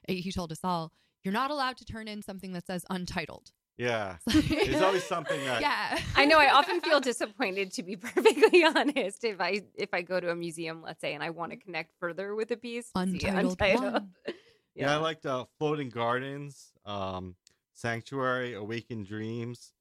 uh, he told us all, "You're not allowed to turn in something that says untitled." yeah. [laughs] There's always something that yeah, I know. I often feel disappointed, to be [laughs] perfectly honest, if I if I go to a museum, let's say, and I want to connect further with a piece. to see Untitled one. [laughs] Yeah, I liked uh, Floating Gardens, um, Sanctuary, Awakened Dreams,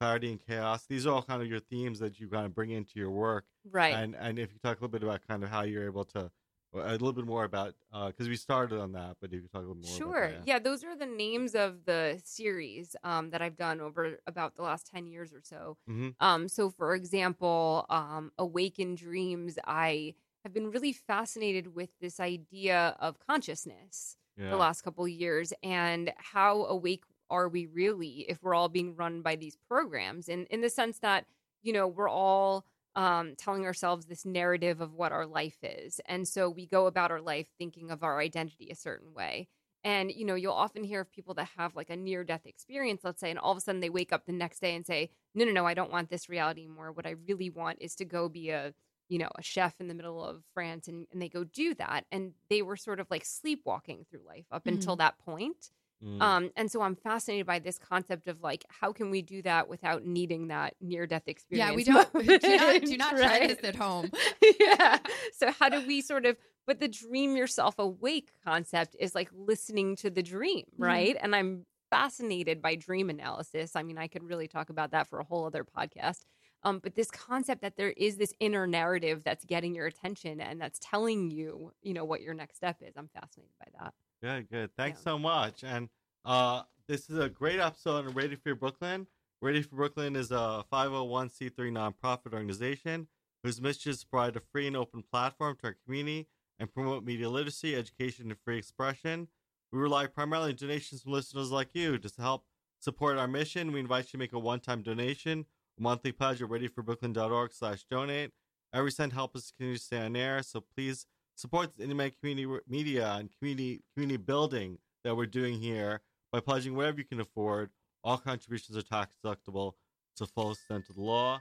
Clarity and Chaos. These are all kind of your themes that you kind of bring into your work. right. And and if you talk a little bit about kind of how you're able to, a little bit more about, because we started on that, but if you could talk a little more Sure. about that. yeah. those are the names of the series um, that I've done over about the last 10 years or so. hmm Um, so, for example, um, Awaken Dreams, I have been really fascinated with this idea of consciousness yeah. the last couple of years and how awake are we really if we're all being run by these programs and in the sense that you know we're all um, telling ourselves this narrative of what our life is and so we go about our life thinking of our identity a certain way and you know you'll often hear of people that have like a near death experience let's say and all of a sudden they wake up the next day and say no no no i don't want this reality anymore what i really want is to go be a you know, a chef in the middle of France and, and they go do that. And they were sort of like sleepwalking through life up until that point. Mm. Um, and so I'm fascinated by this concept of like, how can we do that without needing that near death experience? yeah. We don't [laughs] do not, do not try this at home. [laughs] yeah. So how do we sort of but the dream yourself awake concept is like listening to the dream, Mhm. right? And I'm fascinated by dream analysis. I mean, I could really talk about that for a whole other podcast. Um, but this concept that there is this inner narrative that's getting your attention and that's telling you, you know, what your next step is. I'm fascinated by that. Good, good. Thanks Yeah. so much. And uh, this is a great episode on Radio Free Brooklyn. Radio Free Brooklyn is a 501c3 nonprofit organization whose mission is to provide a free and open platform to our community and promote media literacy, education, and free expression. We rely primarily on donations from listeners like you. Just to help support our mission, we invite you to make a one-time donation, a monthly pledge at radiofreebrooklyn.org slash donate. Every cent helps us continue to stay on air, so please support the independent community media and community community building that we're doing here by pledging whatever you can afford. All contributions are tax deductible to full extent of the law.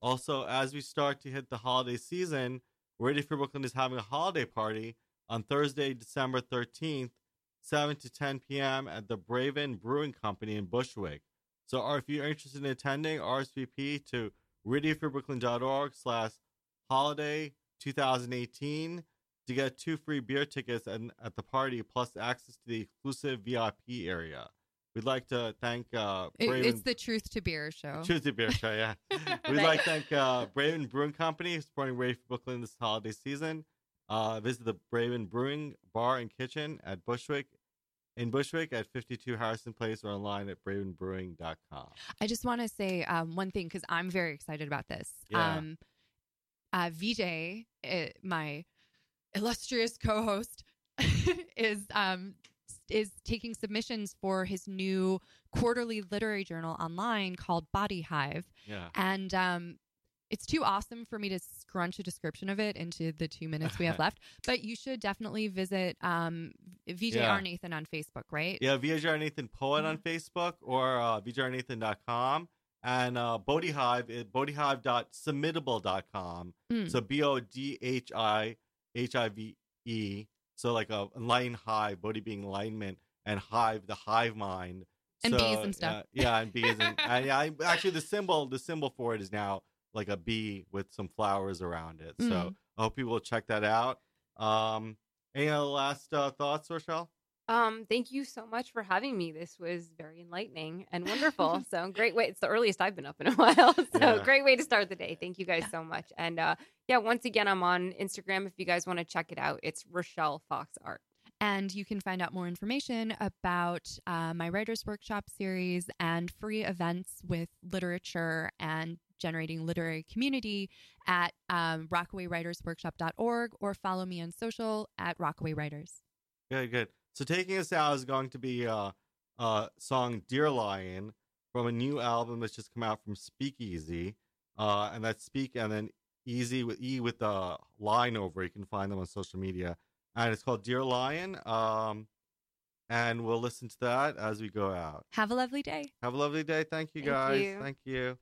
Also, as we start to hit the holiday season, Radio Free Brooklyn is having a holiday party on Thursday, December 13th, 7 to 10 p.m. at the Braven Brewing Company in Bushwick. So if you're interested in attending, RSVP to radiofreebrooklyn.org slash holiday 2018 to get two free beer tickets at, at the party plus access to the exclusive VIP area. We'd like to thank uh, It- Braven it's the Truth to Beer show. Tuesday Beer Show, yeah. [laughs] We'd like to thank uh, Braven Brewing Company supporting Radio Free Brooklyn this holiday season. Uh, visit the Braven Brewing Bar and Kitchen at Bushwick in Bushwick at 52 Harrison Place or online at bravenbrewing.com. I just want to say um, one thing because I'm very excited about this. Yeah. Um, uh, VJ, uh, my illustrious co-host, [laughs] is um, is taking submissions for his new quarterly literary journal online called Bodhi Hive, Yeah. and um, it's too awesome for me to scrunch a description of it into the two minutes we have [laughs] left. But you should definitely visit um, VJ Yeah. Nathan on Facebook, right? Yeah, VJR Nathan Poet on Facebook or uh, VJRNathan.com. And uh, Bodhi Hive, is bodhihive.submittable.com. Mm. So B O D H I H I V E So like a enlightened hive, Bodhi being enlightenment, and hive the hive mind. And so, bees and stuff. uh, yeah, and bees and, [laughs] and yeah, I, actually the symbol the symbol for it is now like a bee with some flowers around it. So Mm. I hope people will check that out. Um, any other last uh, thoughts, Rochelle? Um, thank you so much for having me. This was very enlightening and wonderful. [laughs] so great way. It's the earliest I've been up in a [laughs] while. So Yeah. great way to start the day. Thank you guys so much. And uh yeah, once again, I'm on Instagram if you guys want to check it out. It's Rochelle Fox Art. And you can find out more information about uh, my Writers Workshop series and free events with literature and generating literary community at um, rockaway.writersworkshop.org or follow me on social at Rockaway Writers. Good, good. So taking us out is going to be uh, uh song "Dear Lion" from a new album that's just come out from Speakeasy, uh, and that's Speak and then Easy with E with the line over. You can find them on social media, and it's called "Dear Lion." Um, and we'll listen to that as we go out. Have a lovely day. Have a lovely day. Thank you, Thank guys. you. Thank you.